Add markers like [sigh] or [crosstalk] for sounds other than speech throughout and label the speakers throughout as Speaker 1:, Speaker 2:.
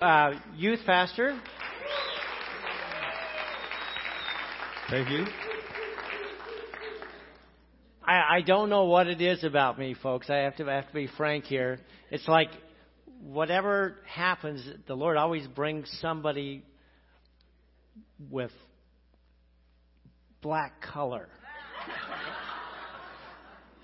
Speaker 1: uh, youth pastor.
Speaker 2: Thank you.
Speaker 1: I, I don't know what it is about me, folks. I have to I have to be frank here. It's like whatever happens, the Lord always brings somebody with black color.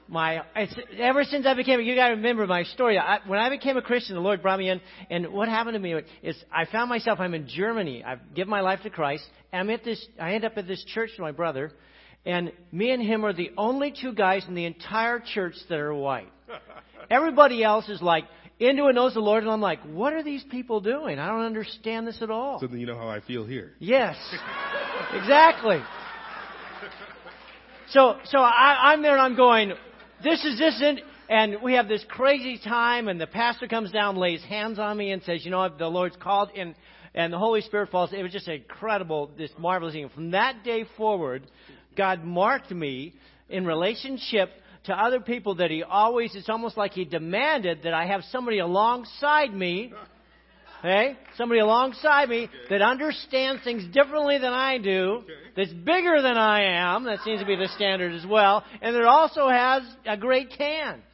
Speaker 1: My it's, ever since I became you got to remember my story. I, when I became a Christian, the Lord brought me in, and what happened to me is I found myself. I'm in Germany. I've given my life to Christ, and I'm at this. I end up at this church with my brother, and me and him are the only two guys in the entire church that are white. [laughs] Everybody else is like into and knows the Lord, and I'm like, what are these people doing? I don't understand this at all.
Speaker 2: So then you know how I feel here.
Speaker 1: Yes, exactly. [laughs] So, so I, I'm there and I'm going, this is this, and, and we have this crazy time, and the pastor comes down, lays hands on me, and says, you know the Lord's called, and and the Holy Spirit falls. It was just incredible, this marvelous thing. From that day forward, God marked me in relationship to other people that He always, it's almost like He demanded that I have somebody alongside me Okay? Somebody alongside me that understands things differently than I do, that's bigger than I am, that seems to be the standard as well, and that also has a great can. [laughs]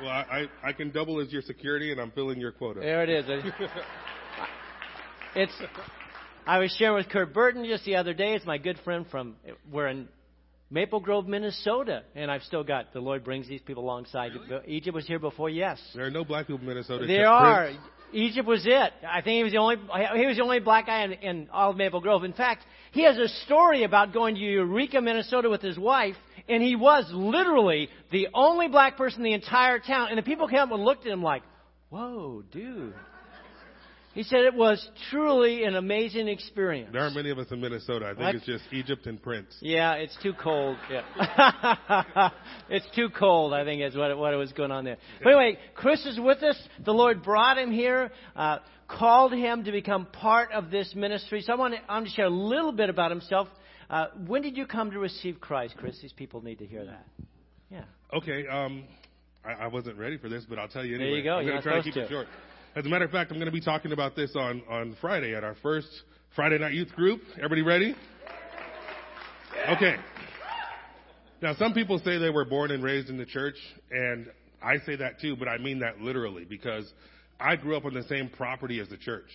Speaker 2: Well, I, I can double as your security, and I'm filling your quota.
Speaker 1: There it is. [laughs] It's. I was sharing with Kurt Burton just the other day. It's my good friend from. We're in Maple Grove, Minnesota, and I've still got the Lord brings these people alongside. Egypt was here before, yes.
Speaker 2: There are no black people in Minnesota.
Speaker 1: There are. Prince. Egypt was it. I think he was the only he was the only black guy in, in all of Maple Grove. In fact, he has a story about going to Eureka, Minnesota with his wife, and he was literally the only black person in the entire town. And the people came up and looked at him like, "Whoa, dude." He said it was truly an amazing experience.
Speaker 2: There aren't many of us in Minnesota. I think what? it's just Egypt and Prince.
Speaker 1: Yeah, it's too cold. Yeah. [laughs] it's too cold, I think is what, what was going on there. But anyway, Chris is with us. The Lord brought him here, uh, called him to become part of this ministry. So I want to, I want to share a little bit about himself. Uh, when did you come to receive Christ, Chris? These people need to hear that. Yeah.
Speaker 2: Okay. Um, I, I wasn't ready for this, but I'll tell you anyway.
Speaker 1: There you go.
Speaker 2: I'm
Speaker 1: going to
Speaker 2: try to keep
Speaker 1: to.
Speaker 2: it short. As a matter of fact, I'm going to be talking about this on, on Friday at our first Friday night youth group. Everybody ready? Okay. Now, some people say they were born and raised in the church, and I say that too, but I mean that literally because I grew up on the same property as the church.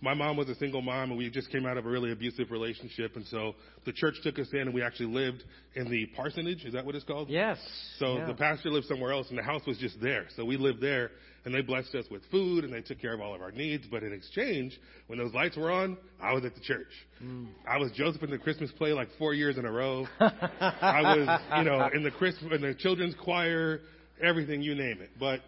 Speaker 2: My mom was a single mom, and we just came out of a really abusive relationship, and so the church took us in, and we actually lived in the parsonage. Is that what it's called?
Speaker 1: Yes.
Speaker 2: So
Speaker 1: yeah.
Speaker 2: the pastor lived somewhere else, and the house was just there. So we lived there, and they blessed us with food and they took care of all of our needs. But in exchange, when those lights were on, I was at the church. Mm. I was Joseph in the Christmas play like four years in a row. [laughs] I was, you know, in the Christmas, in the children's choir, everything you name it. But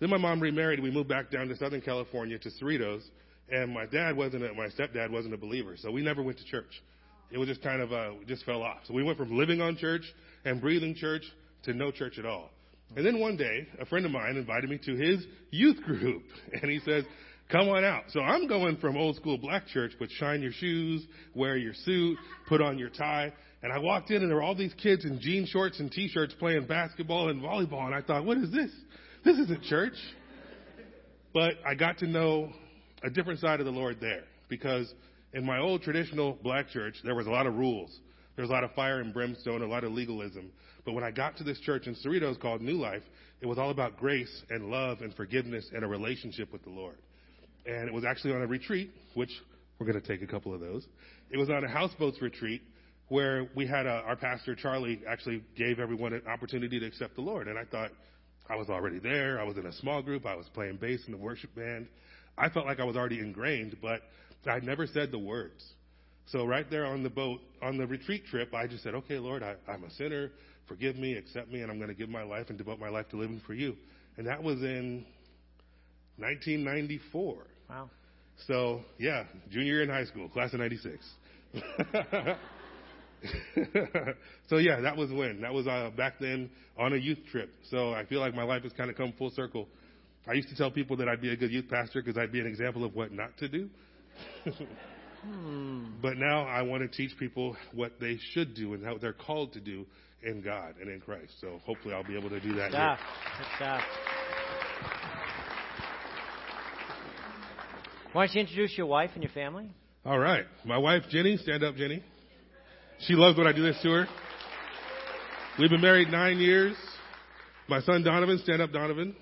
Speaker 2: then my mom remarried. And we moved back down to Southern California to Cerritos, and my dad wasn't, a, my stepdad wasn't a believer, so we never went to church. It was just kind of, uh, just fell off. So we went from living on church and breathing church to no church at all. And then one day, a friend of mine invited me to his youth group. [laughs] And he says, come on out. So I'm going from old school black church, but shine your shoes, wear your suit, put on your tie. And I walked in and there were all these kids in jean shorts and t-shirts playing basketball and volleyball. And I thought, what is this? This isn't church. But I got to know a different side of the Lord there because in my old traditional black church, there was a lot of rules. There was a lot of fire and brimstone, a lot of legalism. But when I got to this church in Cerritos called New Life, it was all about grace and love and forgiveness and a relationship with the Lord. And it was actually on a retreat, which we're going to take a couple of those. It was on a houseboats retreat where we had a, our pastor Charlie actually gave everyone an opportunity to accept the Lord. And I thought I was already there. I was in a small group. I was playing bass in the worship band. I felt like I was already ingrained, but I'd never said the words. So right there on the boat, on the retreat trip, I just said, okay, Lord, I, I'm a sinner forgive me, accept me, and I'm going to give my life and devote my life to living for you. And that was in 1994.
Speaker 1: Wow.
Speaker 2: So, yeah, junior year in high school, class of 96. [laughs] so, yeah, that was when. That was uh, back then on a youth trip. So I feel like my life has kind of come full circle. I used to tell people that I'd be a good youth pastor because I'd be an example of what not to do.
Speaker 1: hmm.
Speaker 2: But now I want to teach people what they should do and how they're called to do in God and in Christ. So hopefully I'll be able to do that.
Speaker 1: Stop. Stop. Why don't you introduce your wife and your family?
Speaker 2: All right. My wife, Jenny. Stand up, Jenny. She loves when I do this to her. We've been married nine years. My son, Donovan. Stand up, Donovan.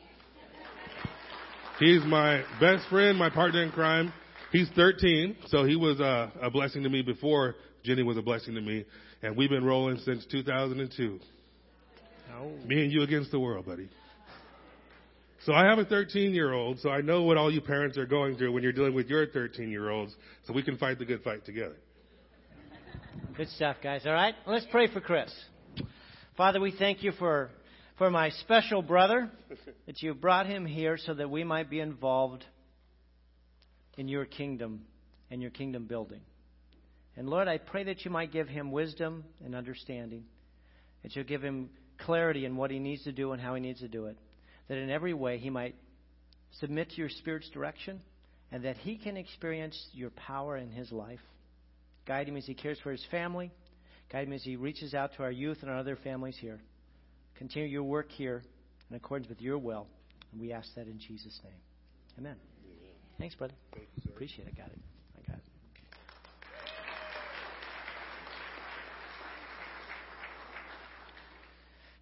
Speaker 2: He's my best friend, my partner in crime. He's 13, so he was uh, a blessing to me before Jenny was a blessing to me. And we've been rolling since 2002. Oh. Me and you against the world, buddy. So I have a 13 year old, so I know what all you parents are going through when you're dealing with your 13 year olds, so we can fight the good fight together.
Speaker 1: Good stuff, guys. All right, let's pray for Chris. Father, we thank you for for my special brother [laughs] that you brought him here so that we might be involved in your kingdom and your kingdom building. And Lord, I pray that you might give him wisdom and understanding, that you'll give him clarity in what he needs to do and how he needs to do it, that in every way he might submit to your Spirit's direction, and that he can experience your power in his life. Guide him as he cares for his family. Guide him as he reaches out to our youth and our other families here. Continue your work here in accordance with your will. And we ask that in Jesus' name. Amen. Thanks, brother.
Speaker 2: Thank you,
Speaker 1: Appreciate it. Got it. I got it.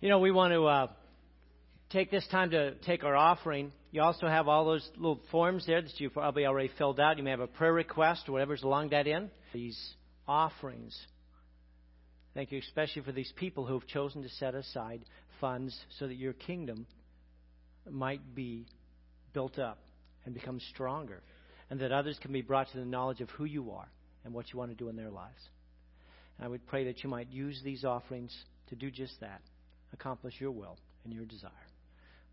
Speaker 1: You know, we want to uh, take this time to take our offering. You also have all those little forms there that you've probably already filled out. You may have a prayer request or whatever's along that end. These offerings. Thank you especially for these people who have chosen to set aside funds so that your kingdom might be built up and become stronger, and that others can be brought to the knowledge of who you are and what you want to do in their lives. And I would pray that you might use these offerings to do just that accomplish your will and your desire.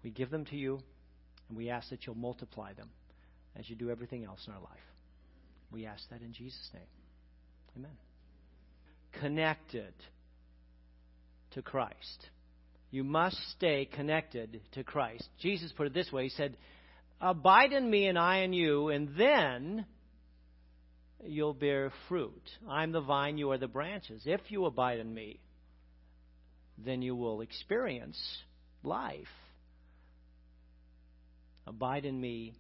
Speaker 1: We give them to you, and we ask that you'll multiply them as you do everything else in our life. We ask that in Jesus' name. Amen. Connected to Christ. You must stay connected to Christ. Jesus put it this way He said, Abide in me and I in you, and then you'll bear fruit. I'm the vine, you are the branches. If you abide in me, then you will experience life. Abide in me,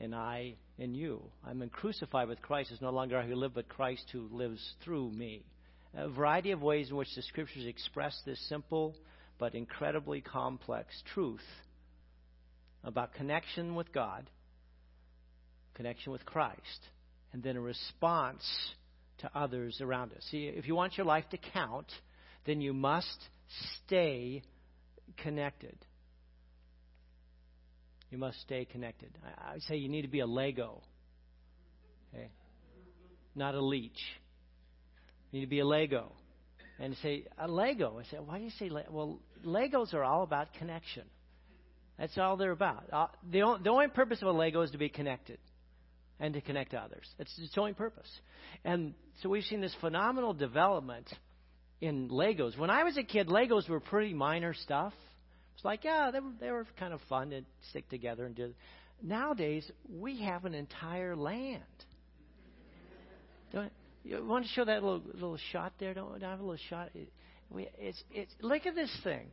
Speaker 1: and I in you. I'm crucified with Christ. It's no longer I who live, but Christ who lives through me. A variety of ways in which the Scriptures express this simple but incredibly complex truth about connection with God, connection with Christ, and then a response to others around us. See, if you want your life to count, then you must stay connected. You must stay connected. I, say you need to be a Lego, okay? Not a leech. You need to be a Lego and say a Lego. I said, why do you say Lego? Well, Legos are all about connection. That's all they're about. Uh, the, only, the only purpose of a Lego is to be connected and to connect to others. That's its only purpose. And so we've seen this phenomenal development in Legos. When I was a kid, Legos were pretty minor stuff. It's like, yeah, they were, they were kind of fun to stick together and do. Nowadays, we have an entire land. Don't, you want to show that little little shot there? Don't, I have a little shot? It, we, it's it's look at this thing.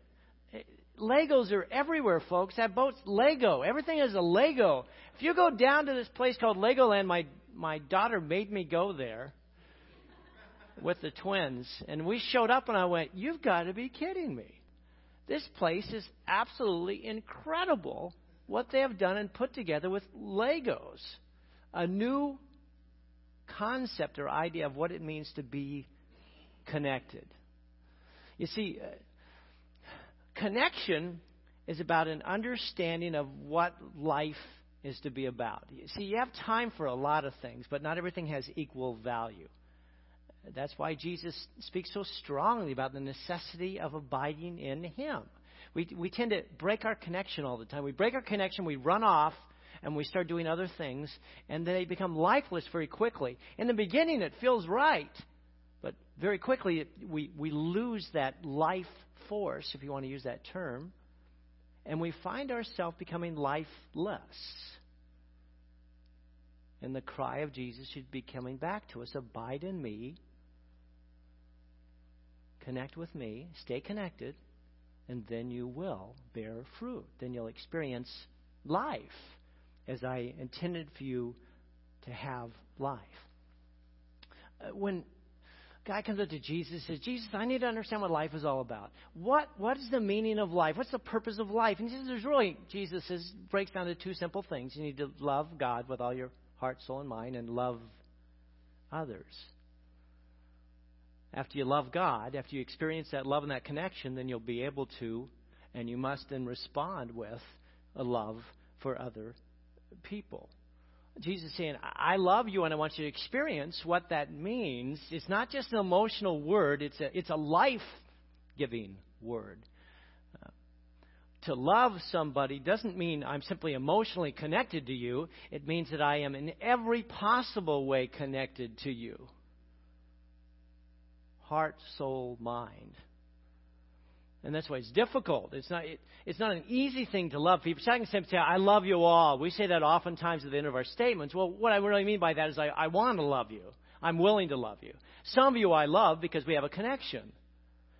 Speaker 1: It, Legos are everywhere, folks. That boat's Lego. Everything is a Lego. If you go down to this place called Legoland, my my daughter made me go there with the twins, and we showed up, and I went, "You've got to be kidding me! This place is absolutely incredible. What they have done and put together with Legos, a new concept or idea of what it means to be connected. You see, uh, connection is about an understanding of what life is to be about. You see, you have time for a lot of things, but not everything has equal value. That's why Jesus speaks so strongly about the necessity of abiding in Him. We, we tend to break our connection all the time. We break our connection, we run off, and we start doing other things, and they become lifeless very quickly. In the beginning, it feels right, but very quickly it, we, we lose that life force, if you want to use that term, and we find ourselves becoming lifeless. And the cry of Jesus should be coming back to us Abide in me, connect with me, stay connected, and then you will bear fruit. Then you'll experience life as I intended for you to have life. Uh, when guy comes up to Jesus and says, Jesus, I need to understand what life is all about. What what is the meaning of life? What's the purpose of life? And he says, There's really Jesus says breaks down to two simple things. You need to love God with all your heart, soul, and mind, and love others. After you love God, after you experience that love and that connection, then you'll be able to, and you must then respond with a love for other people. Jesus is saying, I love you and I want you to experience what that means. It's not just an emotional word, it's a, it's a life giving word. Uh, to love somebody doesn't mean I'm simply emotionally connected to you, it means that I am in every possible way connected to you heart, soul, mind. And that's why it's difficult. It's not, it, it's not an easy thing to love people. Second Timothy say, I love you all. We say that oftentimes at the end of our statements. Well, what I really mean by that is I, I want to love you. I'm willing to love you. Some of you I love because we have a connection.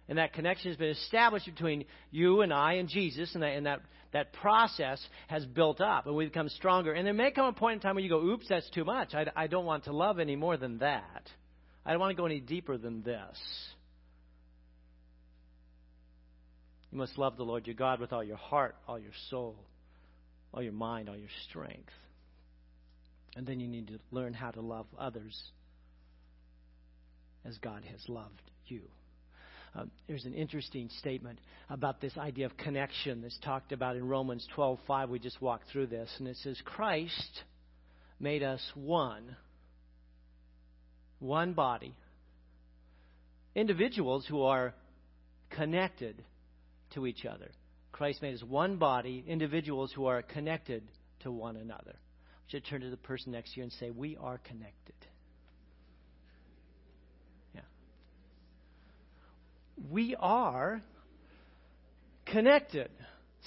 Speaker 1: And that connection has been established between you and I and Jesus, and that, and that, that process has built up, and we've become stronger. And there may come a point in time when you go, oops, that's too much. I, I don't want to love any more than that. I don't want to go any deeper than this. You must love the Lord your God with all your heart, all your soul, all your mind, all your strength. And then you need to learn how to love others as God has loved you. Uh, there's an interesting statement about this idea of connection that's talked about in Romans 12:5. We just walked through this, and it says, "Christ made us one, one body, individuals who are connected to each other. Christ made us one body, individuals who are connected to one another. You should turn to the person next to you and say, We are connected. Yeah. We are connected.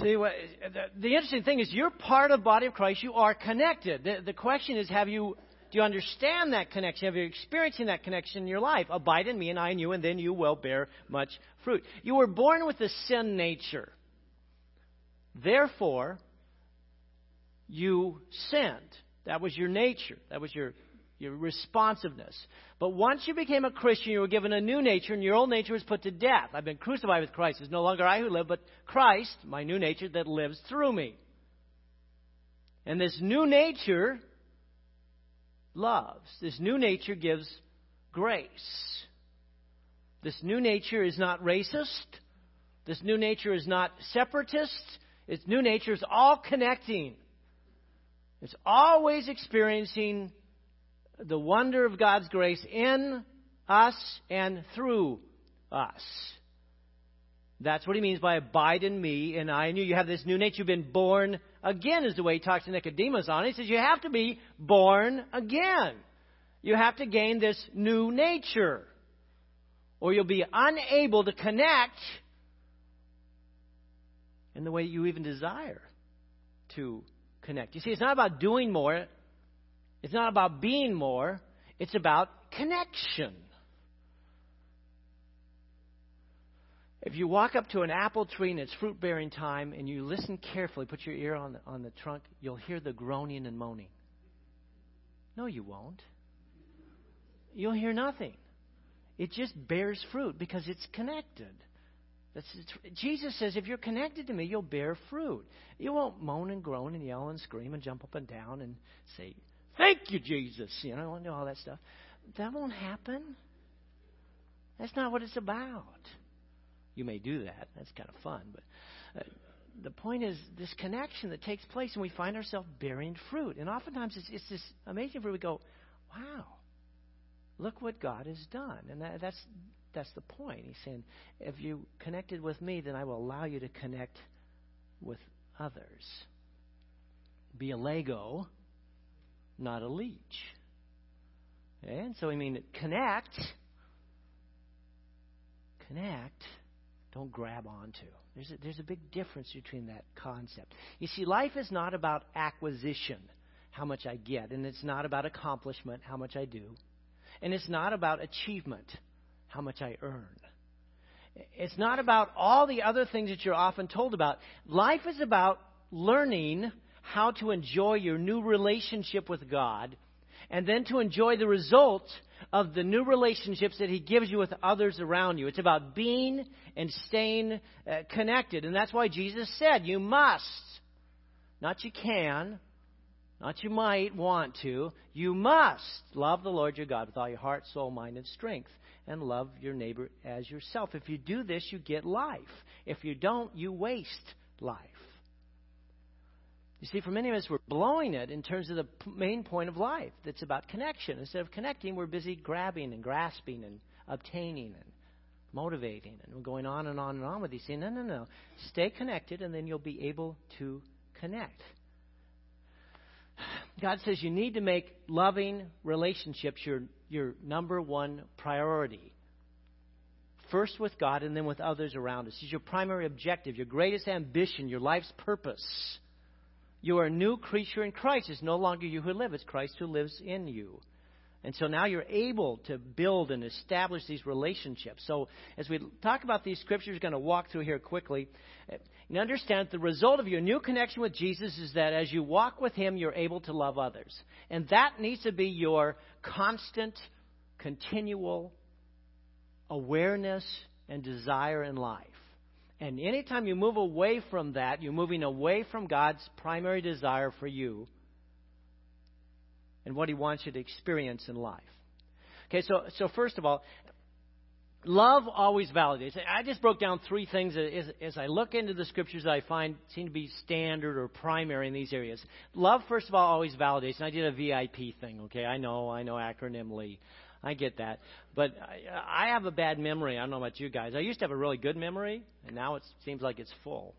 Speaker 1: See, what, the, the interesting thing is, you're part of the body of Christ. You are connected. The, the question is, have you do you understand that connection? Have you experiencing that connection in your life? Abide in me and I in you, and then you will bear much fruit. You were born with a sin nature. Therefore, you sinned. That was your nature. That was your, your responsiveness. But once you became a Christian, you were given a new nature, and your old nature was put to death. I've been crucified with Christ. It's no longer I who live, but Christ, my new nature, that lives through me. And this new nature loves. This new nature gives grace. This new nature is not racist. This new nature is not separatist. Its new nature is all connecting. It's always experiencing the wonder of God's grace in us and through us. That's what he means by abide in me and I in you. You have this new nature. You've been born again, is the way he talks to Nicodemus on it. He says you have to be born again. You have to gain this new nature. Or you'll be unable to connect in the way you even desire to connect. You see, it's not about doing more, it's not about being more, it's about connection. If you walk up to an apple tree and it's fruit bearing time and you listen carefully, put your ear on the, on the trunk, you'll hear the groaning and moaning. No, you won't. You'll hear nothing. It just bears fruit because it's connected. That's, Jesus says, if you're connected to me, you'll bear fruit. You won't moan and groan and yell and scream and jump up and down and say, Thank you, Jesus. You know, and do all that stuff. That won't happen. That's not what it's about you may do that. That's kind of fun. But uh, the point is this connection that takes place, and we find ourselves bearing fruit. And oftentimes it's, it's this amazing fruit. We go, wow, look what God has done. And that, that's, that's the point. He's saying, if you connected with me, then I will allow you to connect with others. Be a Lego, not a leech. And so, I mean, connect. Connect don't grab onto. There's a, there's a big difference between that concept. You see, life is not about acquisition, how much I get, and it's not about accomplishment, how much I do, and it's not about achievement, how much I earn. It's not about all the other things that you're often told about. Life is about learning how to enjoy your new relationship with God and then to enjoy the result of the new relationships that He gives you with others around you. It's about being and staying uh, connected. And that's why Jesus said, You must, not you can, not you might want to, you must love the Lord your God with all your heart, soul, mind, and strength, and love your neighbor as yourself. If you do this, you get life. If you don't, you waste life. You see, for many of us, we're blowing it in terms of the main point of life that's about connection. Instead of connecting, we're busy grabbing and grasping and obtaining and motivating. And we're going on and on and on with these things. No, no, no. Stay connected, and then you'll be able to connect. God says you need to make loving relationships your, your number one priority. First with God and then with others around us. It's your primary objective, your greatest ambition, your life's purpose. You are a new creature in Christ. It's no longer you who live, it's Christ who lives in you. And so now you're able to build and establish these relationships. So as we talk about these scriptures, we're going to walk through here quickly. And understand the result of your new connection with Jesus is that as you walk with Him, you're able to love others. And that needs to be your constant, continual awareness and desire in life. And anytime you move away from that, you're moving away from God's primary desire for you and what He wants you to experience in life. Okay, so, so first of all, love always validates. I just broke down three things as, as I look into the scriptures that I find seem to be standard or primary in these areas. Love, first of all, always validates. And I did a VIP thing, okay? I know, I know acronymly. I get that. But I, I have a bad memory. I don't know about you guys. I used to have a really good memory, and now it seems like it's full.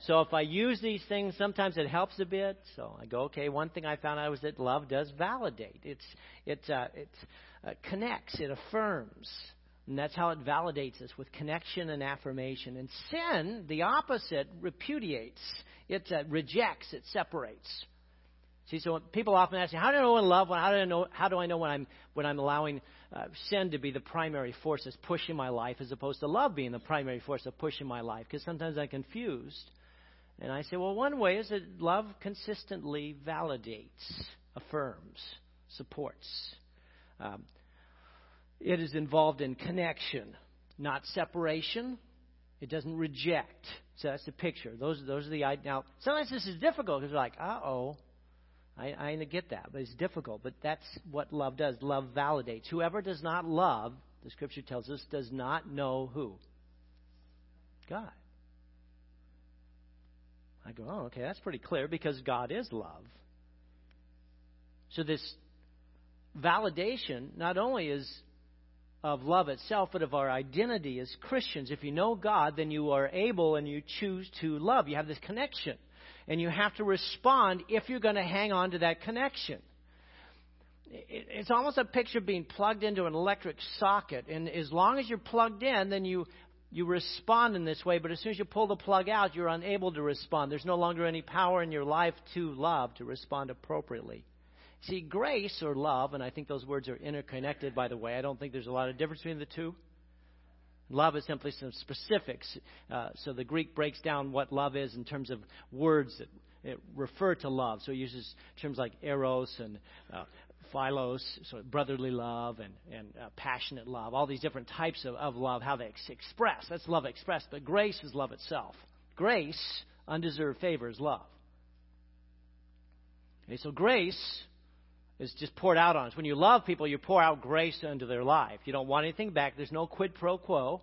Speaker 1: So if I use these things, sometimes it helps a bit. So I go, okay. One thing I found out was that love does validate. It's it uh, it uh, connects. It affirms. And that's how it validates us with connection and affirmation. And sin, the opposite, repudiates. It uh, rejects. It separates. See, so people often ask me, how do I know when love? How do I know? How do I know when I'm when I'm allowing uh, sin to be the primary force that's pushing my life, as opposed to love being the primary force that's pushing my life? Because sometimes I'm confused, and I say, well, one way is that love consistently validates, affirms, supports. Um, it is involved in connection, not separation. It doesn't reject. So that's the picture. Those, those are the now. Sometimes this is difficult because like, uh oh, I, I get that, but it's difficult. But that's what love does. Love validates. Whoever does not love, the scripture tells us, does not know who? God. I go, oh, okay, that's pretty clear because God is love. So this validation not only is of love itself, but of our identity as Christians. If you know God, then you are able and you choose to love. You have this connection and you have to respond if you're going to hang on to that connection. It's almost a picture of being plugged into an electric socket, and as long as you're plugged in, then you you respond in this way, but as soon as you pull the plug out, you're unable to respond. There's no longer any power in your life to love, to respond appropriately. See, grace or love, and I think those words are interconnected, by the way. I don't think there's a lot of difference between the two. Love is simply some specifics. Uh, so the Greek breaks down what love is in terms of words that refer to love. So it uses terms like eros and uh, philos, so brotherly love and, and uh, passionate love, all these different types of, of love, how they ex- express. That's love expressed. But grace is love itself. Grace, undeserved favor, is love. Okay, so grace is just poured out on us. When you love people, you pour out grace into their life. You don't want anything back. There's no quid pro quo.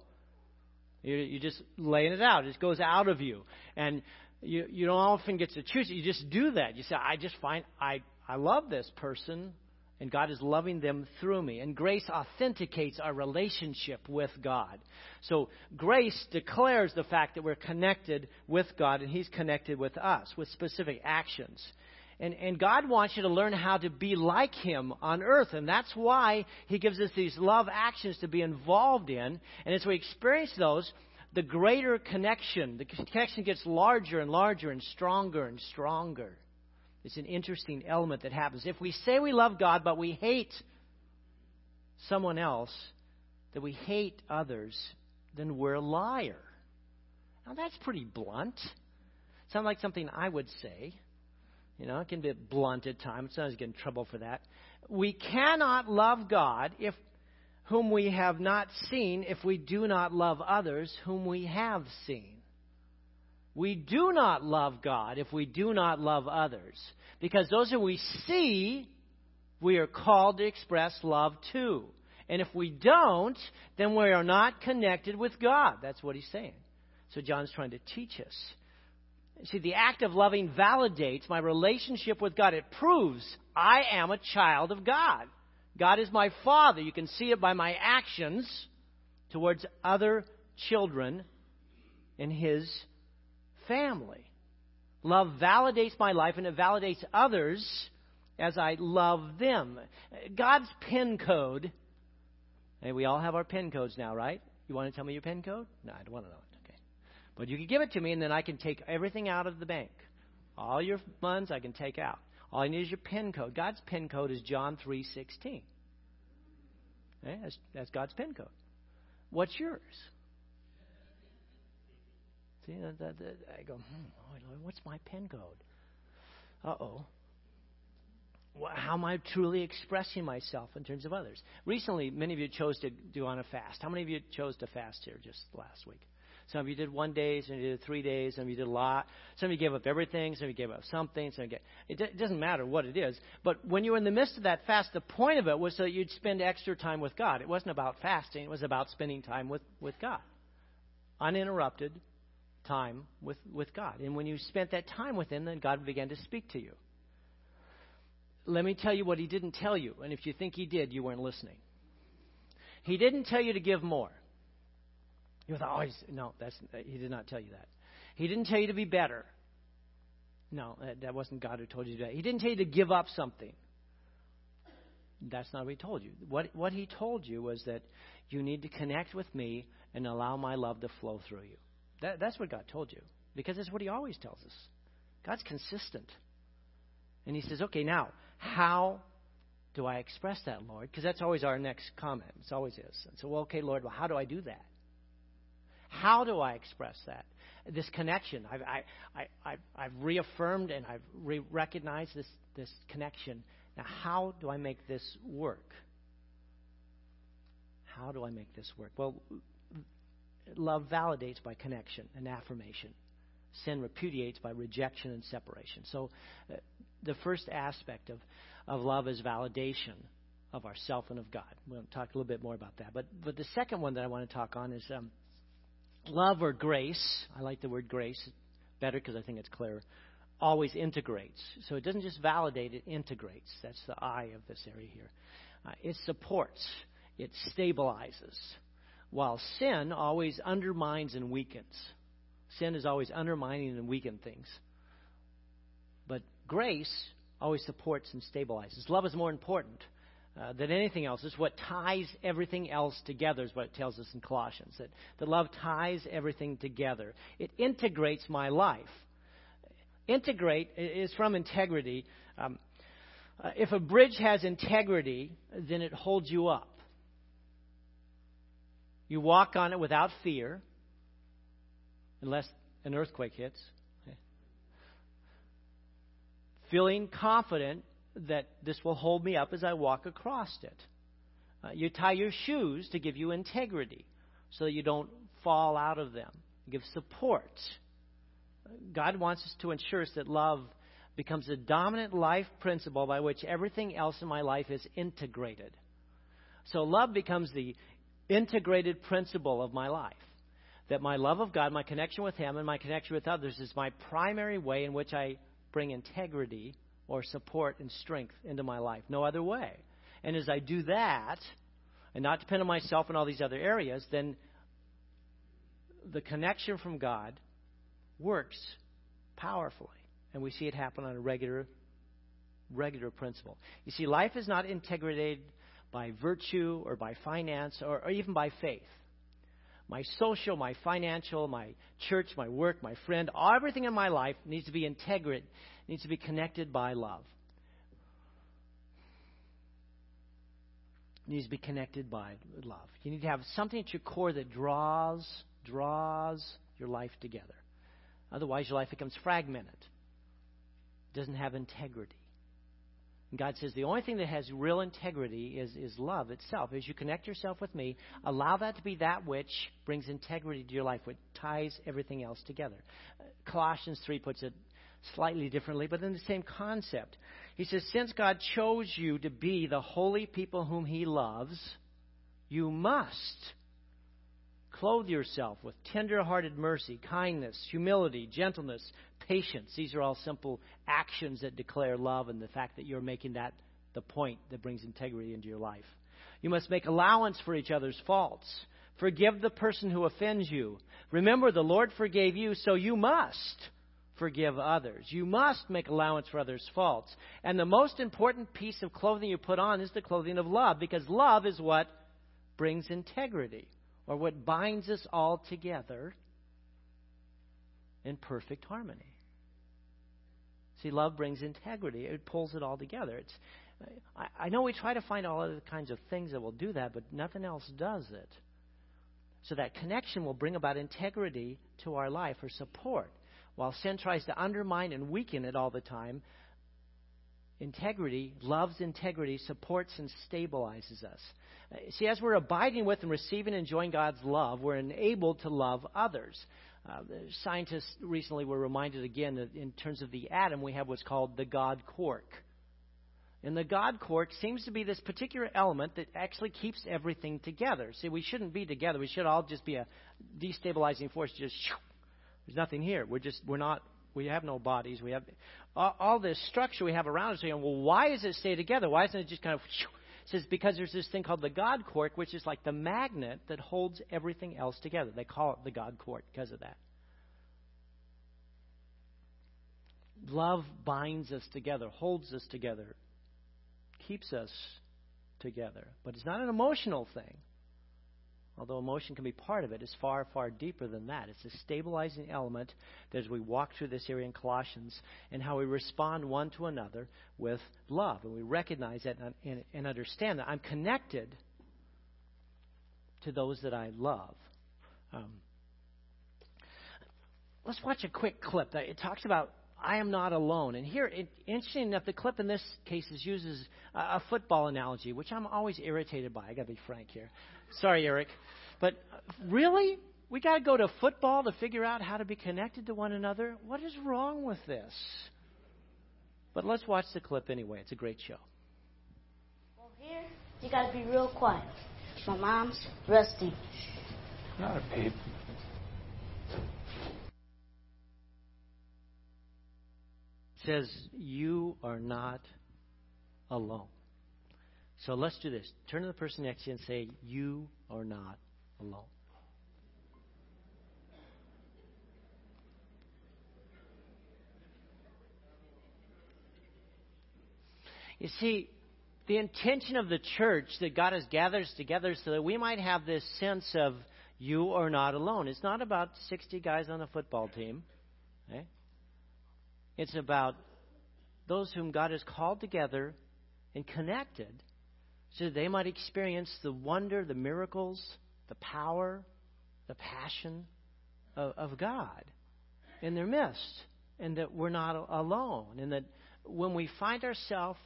Speaker 1: You, you're just laying it out. It just goes out of you. And you, you don't often get to choose. You just do that. You say, I just find I, I love this person, and God is loving them through me. And grace authenticates our relationship with God. So grace declares the fact that we're connected with God, and He's connected with us with specific actions. And, and God wants you to learn how to be like Him on earth. And that's why He gives us these love actions to be involved in. And as we experience those, the greater connection, the connection gets larger and larger and stronger and stronger. It's an interesting element that happens. If we say we love God, but we hate someone else, that we hate others, then we're a liar. Now, that's pretty blunt. Sounds like something I would say. You know, it can be blunt at times. Sometimes you get in trouble for that. We cannot love God if whom we have not seen if we do not love others whom we have seen. We do not love God if we do not love others. Because those who we see, we are called to express love to. And if we don't, then we are not connected with God. That's what he's saying. So John's trying to teach us. See, the act of loving validates my relationship with God. It proves I am a child of God. God is my Father. You can see it by my actions towards other children in His family. Love validates my life and it validates others as I love them. God's pin code, we all have our pin codes now, right? You want to tell me your pin code? No, I don't want to know. But you can give it to me and then I can take everything out of the bank. All your funds I can take out. All I need is your PIN code. God's PIN code is John 3.16. Okay? That's, that's God's PIN code. What's yours? See, that, that, that, I go, hmm, oh, what's my PIN code? Uh-oh. How am I truly expressing myself in terms of others? Recently, many of you chose to do on a fast. How many of you chose to fast here just last week? Some of you did one day, some of you did three days, some of you did a lot. Some of you gave up everything, some of you gave up something. Some gave, it, it doesn't matter what it is. But when you were in the midst of that fast, the point of it was so that you'd spend extra time with God. It wasn't about fasting, it was about spending time with, with God. Uninterrupted time with, with God. And when you spent that time with Him, then God began to speak to you. Let me tell you what He didn't tell you. And if you think He did, you weren't listening. He didn't tell you to give more. You thought, oh, he's, no, that's, he did not tell you that. He didn't tell you to be better. No, that, that wasn't God who told you that. He didn't tell you to give up something. That's not what he told you. What, what he told you was that you need to connect with me and allow my love to flow through you. That, that's what God told you. Because that's what he always tells us. God's consistent. And he says, okay, now, how do I express that, Lord? Because that's always our next comment. It always is. And so, well, okay, Lord, well, how do I do that? How do I express that? This connection. I've, I, I, I've reaffirmed and I've re- recognized this, this connection. Now, how do I make this work? How do I make this work? Well, love validates by connection and affirmation. Sin repudiates by rejection and separation. So, uh, the first aspect of, of love is validation of ourself and of God. We'll talk a little bit more about that. But, but the second one that I want to talk on is um, love or grace, I like the word grace better because I think it's clearer, always integrates. So it doesn't just validate, it integrates. That's the I of this area here. Uh, it supports, it stabilizes, while sin always undermines and weakens. Sin is always undermining and weakening things. But grace always supports and stabilizes. Love is more important uh, than anything else. It's what ties everything else together, is what it tells us in Colossians. That, that love ties everything together. It integrates my life. Integrate is from integrity. Um, uh, if a bridge has integrity, then it holds you up. You walk on it without fear, unless an earthquake hits. Feeling confident that this will hold me up as I walk across it. Uh, you tie your shoes to give you integrity so that you don't fall out of them. Give support. God wants us to ensure that love becomes the dominant life principle by which everything else in my life is integrated. So love becomes the integrated principle of my life. That my love of God, my connection with Him, and my connection with others is my primary way in which I bring integrity or support and strength into my life. No other way. And as I do that, and not depend on myself in all these other areas, then the connection from God works powerfully. And we see it happen on a regular regular principle. You see, life is not integrated by virtue or by finance or, or even by faith. My social, my financial, my church, my work, my friend, everything in my life needs to be integrated needs to be connected by love. It needs to be connected by love. You need to have something at your core that draws, draws your life together. Otherwise, your life becomes fragmented. doesn't have integrity. And God says the only thing that has real integrity is, is love itself. As you connect yourself with me, allow that to be that which brings integrity to your life, which ties everything else together. Colossians 3 puts it slightly differently, but in the same concept. He says, Since God chose you to be the holy people whom He loves, you must clothe yourself with tender hearted mercy, kindness, humility, gentleness, patience. These are all simple actions that declare love and the fact that you're making that the point that brings integrity into your life. You must make allowance for each other's faults. Forgive the person who offends you. Remember, the Lord forgave you, so you must forgive others. You must make allowance for others' faults. And the most important piece of clothing you put on is the clothing of love, because love is what brings integrity, or what binds us all together in perfect harmony. See, love brings integrity. It pulls it all together. It's, I, I know we try to find all other kinds of things that will do that, but nothing else does it. So that connection will bring about integrity to our life or support. While sin tries to undermine and weaken it all the time, integrity, love's integrity, supports and stabilizes us. See, as we're abiding with and receiving and enjoying God's love, we're enabled to love others. Uh, scientists recently were reminded again that in terms of the atom, we have what's called the God quark. And the God quark seems to be this particular element that actually keeps everything together. See, we shouldn't be together. We should all just be a destabilizing force. Just there's nothing here. We're just we're not. We have no bodies. We have all, this structure we have around us. Saying, well, why does it stay together? Why isn't it just kind of? Shoo, it says because there's this thing called the God quark, which is like the magnet that holds everything else together. They call it the God quark because of that. Love binds us together, holds us together, keeps us together. But it's not an emotional thing. Although emotion can be part of it, it's far, far deeper than that. It's a stabilizing element that as we walk through this area in Colossians and how we respond one to another with love. And we recognize that and, and understand that I'm connected to those that I love. Um, let's watch a quick clip. It talks about I am not alone. And here, it, interesting enough, the clip in this case is, uses a, a football analogy, which I'm always irritated by. I got to be frank here. Sorry, Eric. But really? We got to go to football to figure out how to be connected to one another? What is wrong with this? But let's watch the clip anyway. It's a great show.
Speaker 3: Well, here, you got to be real quiet. My mom's resting.
Speaker 4: Not a peep.
Speaker 1: Says, You are not alone. So let's do this. Turn to the person next to you and say, You are not alone. You see, the intention of the church that God has gathered us together so that we might have this sense of you are not alone. It's not about 60 guys on a football team. Okay? It's about those whom God has called together and connected so that they might experience the wonder, the miracles, the power, the passion of, of God in their midst. And that we're not alone. And that when we find ourselves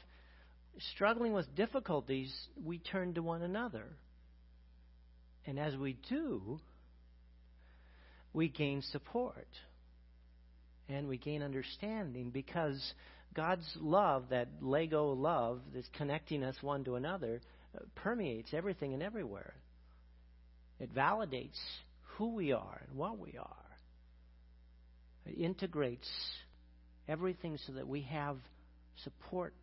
Speaker 1: struggling with difficulties, we turn to one another. And as we do, we gain support and we gain understanding because God's love, that Lego love that's connecting us one to another, uh, permeates everything and everywhere. It validates who we are and what we are. It integrates everything so that we have support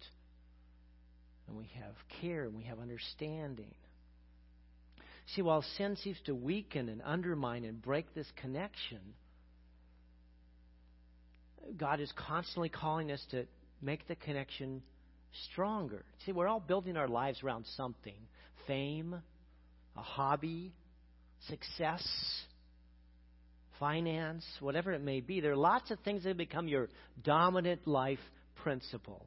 Speaker 1: and we have care and we have understanding. See, while sin seems to weaken and undermine and break this connection, God is constantly calling us to make the connection stronger. See, we're all building our lives around something fame, a hobby, success, finance, whatever it may be. There are lots of things that become your dominant life principle.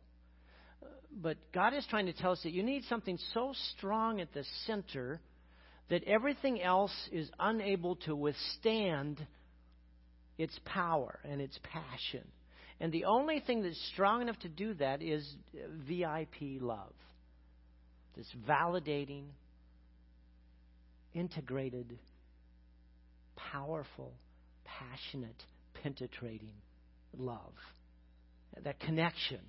Speaker 1: Uh, but God is trying to tell us that you need something so strong at the center that everything else is unable to withstand its power and its passion. And the only thing that's strong enough to do that is uh, VIP love. This validating, integrated, powerful, passionate, penetrating love. That connection.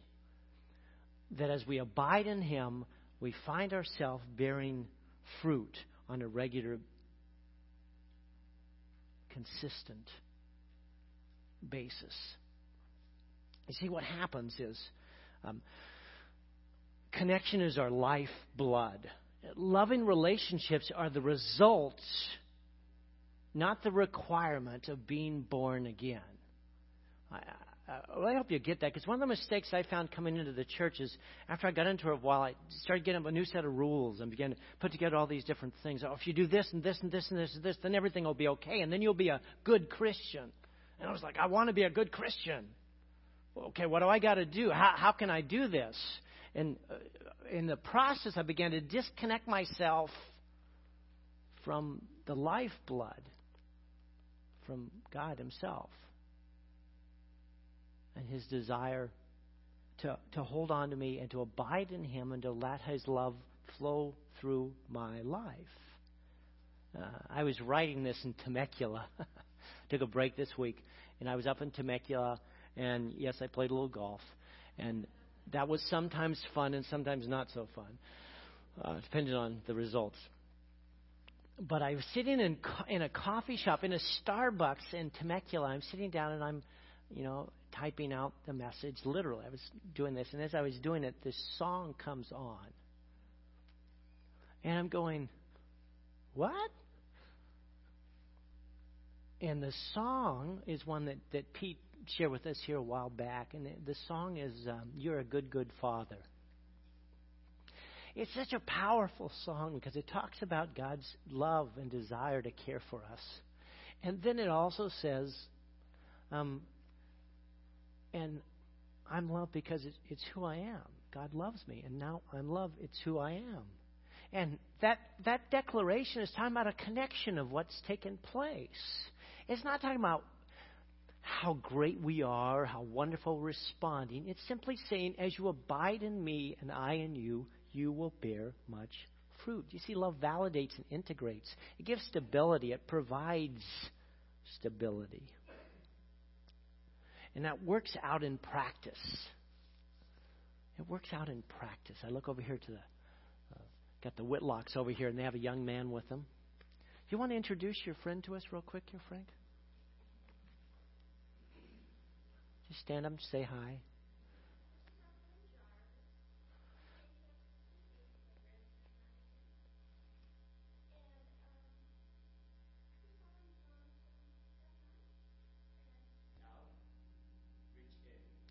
Speaker 1: That as we abide in Him, we find ourselves bearing fruit on a regular, consistent basis. You see, what happens is um, connection is our lifeblood. Loving relationships are the results, not the requirement of being born again. I, I, I hope you get that because one of the mistakes I found coming into the church is after I got into it a while, I started getting a new set of rules and began to put together all these different things. Oh, if you do this and this and this and this and this, then everything will be okay, and then you'll be a good Christian. And I was like, I want to be a good Christian okay, what do I got to do? How, how can I do this? And uh, in the process, I began to disconnect myself from the lifeblood, from God Himself, and His desire to, to hold on to me and to abide in Him and to let His love flow through my life. Uh, I was writing this in Temecula. [laughs] Took a break this week, and I was up in Temecula and yes, I played a little golf. And that was sometimes fun and sometimes not so fun, uh, depending on the results. But I was sitting in, in a coffee shop, in a Starbucks in Temecula. I'm sitting down and I'm, you know, typing out the message. Literally, I was doing this. And as I was doing it, this song comes on. And I'm going, what? And the song is one that, that Pete shared with us here a while back, and the song is um, You're a Good, Good Father. It's such a powerful song because it talks about God's love and desire to care for us. And then it also says, um, and I'm loved because it's, it's who I am. God loves me, and now I'm loved. It's who I am. And that, that declaration is talking about a connection of what's taken place. It's not talking about how great we are, how wonderful responding. It's simply saying, as you abide in me and I in you, you will bear much fruit. You see, love validates and integrates, it gives stability, it provides stability. And that works out in practice. It works out in practice. I look over here to the, uh, got the Whitlocks over here, and they have a young man with them. You want to introduce your friend to us real quick here, Frank? Stand up and say hi.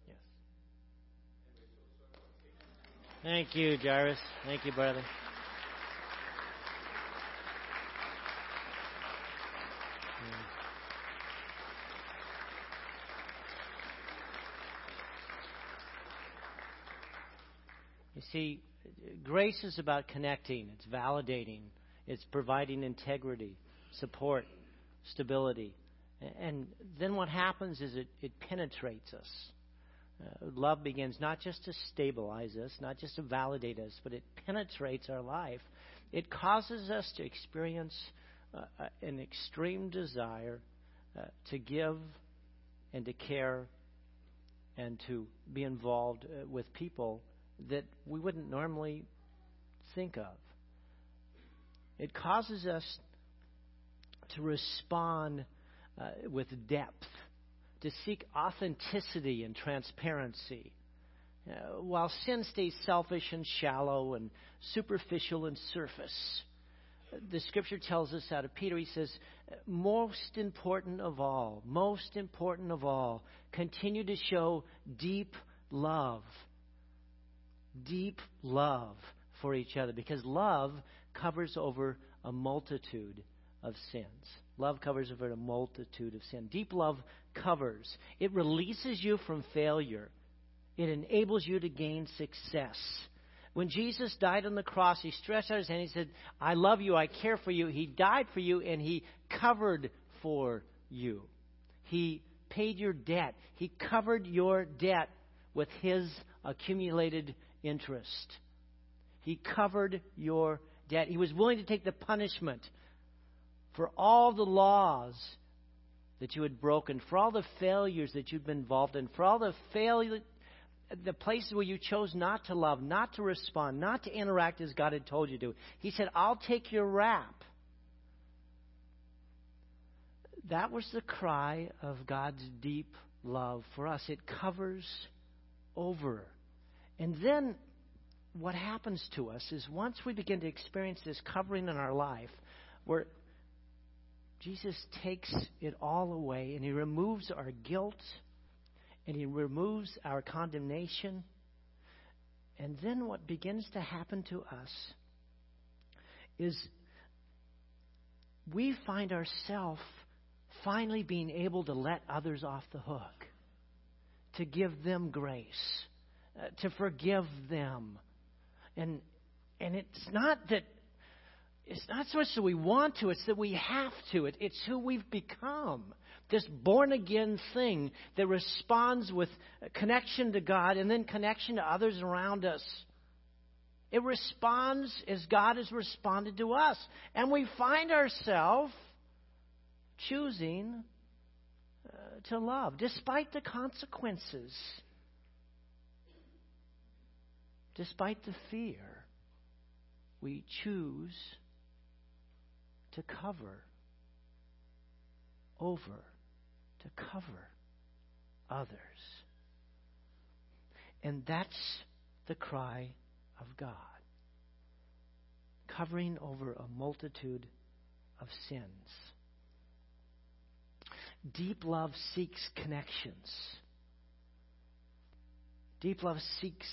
Speaker 1: Yes. Thank you, Jarvis. Thank you, brother. See, grace is about connecting, it's validating, it's providing integrity, support, stability. And then what happens is it, it penetrates us. Uh, love begins not just to stabilize us, not just to validate us, but it penetrates our life. It causes us to experience uh, uh an extreme desire uh, to give and to care and to be involved uh, with people that we wouldn't normally think of. It causes us to respond uh, with depth, to seek authenticity and transparency. Uh, while sin stays selfish and shallow and superficial and surface, the scripture tells us out of Peter, he says, most important of all, most important of all, continue to show deep love deep love for each other because love covers over a multitude of sins. Love covers over a multitude of sin. Deep love covers. It releases you from failure. It enables you to gain success. When Jesus died on the cross, he stretched out his hand. He said, I love you. I care for you. He died for you and he covered for you. He paid your debt. He covered your debt with His accumulated interest. He covered your debt. He was willing to take the punishment for all the laws that you had broken, for all the failures that you'd been involved in, for all the failure, the places where you chose not to love, not to respond, not to interact as God had told you to. He said, I'll take your rap. That was the cry of God's deep love for us. It covers over. And then what happens to us is once we begin to experience this covering in our life, where Jesus takes it all away and he removes our guilt and he removes our condemnation. And then what begins to happen to us is we find ourselves finally being able to let others off the hook, to give them grace, uh, to forgive them. And and it's not that it's not so much that we want to, it's that we have to. It, it's who we've become. This born again thing that responds with connection to God and then connection to others around us. It responds as God has responded to us. And we find ourselves choosing uh, to love despite the consequences, despite the fear. We choose to cover over, to cover others. And that's the cry of God. Covering over a multitude of sins. Deep love seeks connections. Deep love seeks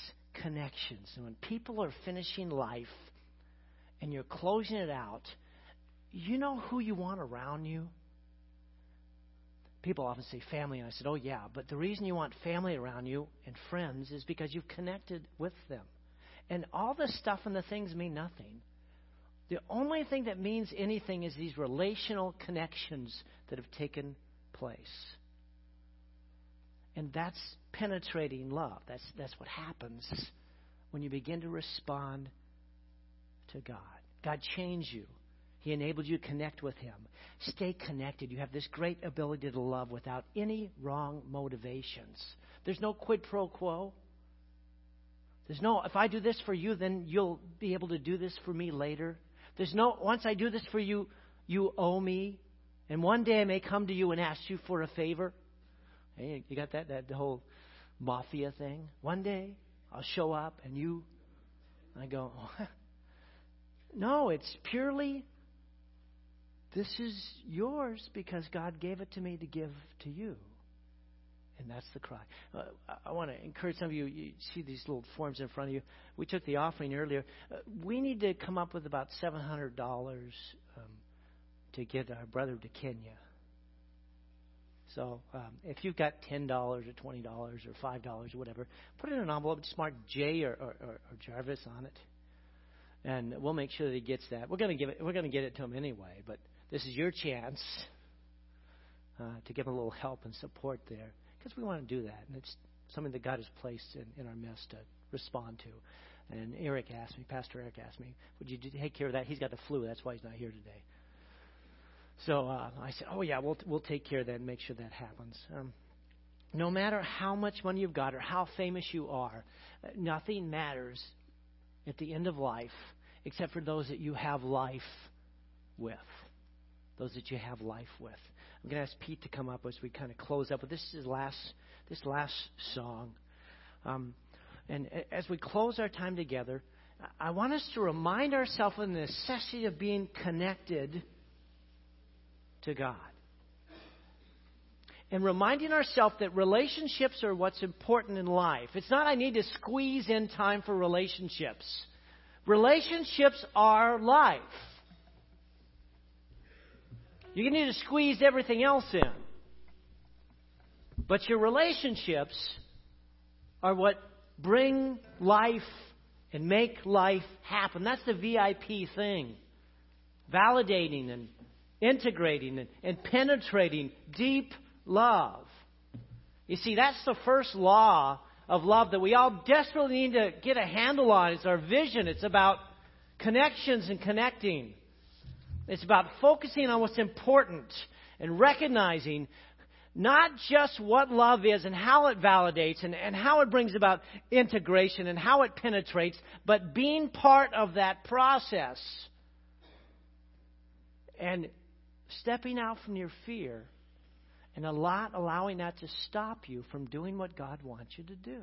Speaker 1: connections. And when people are finishing life and you're closing it out, you know who you want around you? People often say family, and I said, oh, yeah, but the reason you want family around you and friends is because you've connected with them. And all the stuff and the things mean nothing. The only thing that means anything is these relational connections that have taken place. And that's penetrating love. That's, that's what happens when you begin to respond to God. God changed you. He enabled you to connect with Him. Stay connected. You have this great ability to love without any wrong motivations. There's no quid pro quo. There's no, if I do this for you, then you'll be able to do this for me later. There's no, once I do this for you, you owe me. And one day I may come to you and ask you for a favor. Hey, you got that? That whole mafia thing? One day I'll show up and you, I go, [laughs] no, it's purely this is yours because God gave it to me to give to you. And that's the cry. Uh, I want to encourage some of you. You see these little forms in front of you. We took the offering earlier. Uh, we need to come up with about seven hundred dollars um, to get our brother to Kenya. So um, if you've got ten dollars or twenty dollars or five dollars or whatever, put it in an envelope. Just mark J or, or, or, or Jarvis on it, and we'll make sure that he gets that. We're going to give it. We're going to get it to him anyway, but this is your chance uh, to give him a little help and support there because we want to do that. And it's something that God has placed in, in our midst to respond to. And Eric asked me, Pastor Eric asked me, would you take care of that? He's got the flu. That's why he's not here today. So uh, I said, oh, yeah, we'll, we'll take care of that and make sure that happens. Um, no matter how much money you've got or how famous you are, nothing matters at the end of life except for those that you have life with those that you have life with. I'm going to ask Pete to come up as we kind of close up. But this is last this last song, um, and as we close our time together, I want us to remind ourselves of the necessity of being connected to God. And reminding ourselves that relationships are what's important in life. It's not I need to squeeze in time for relationships. Relationships are life. You need to squeeze everything else in. But your relationships are what bring life and make life happen. That's the VIP thing. Validating and integrating and, and penetrating deep love. You see, that's the first law of love that we all desperately need to get a handle on. It's our vision. It's about connections and connecting. It's about focusing on what's important and recognizing not just what love is and how it validates and, and how it brings about integration and how it penetrates, but being part of that process and stepping out from your fear and a lot allowing that to stop you from doing what God wants you to do.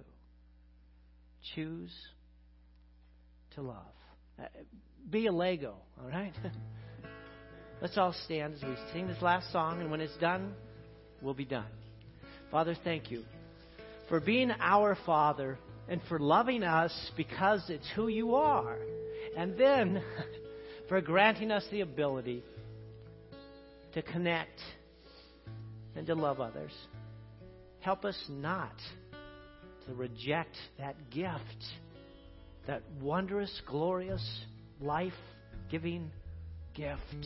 Speaker 1: Choose to love. Uh, be a Lego, all right? [laughs] Let's all stand as we sing this last song, and when it's done, we'll be done. Father, thank you for being our Father and for loving us because it's who you are. And then [laughs] for granting us the ability to connect and to love others. Help us not to reject that gift, that wondrous, glorious, life giving gift.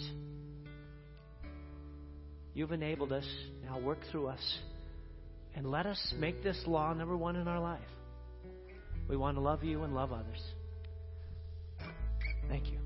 Speaker 1: You've enabled us. Now work through us. And let us make this law number one in our life. We want to love you and love others. Thank you.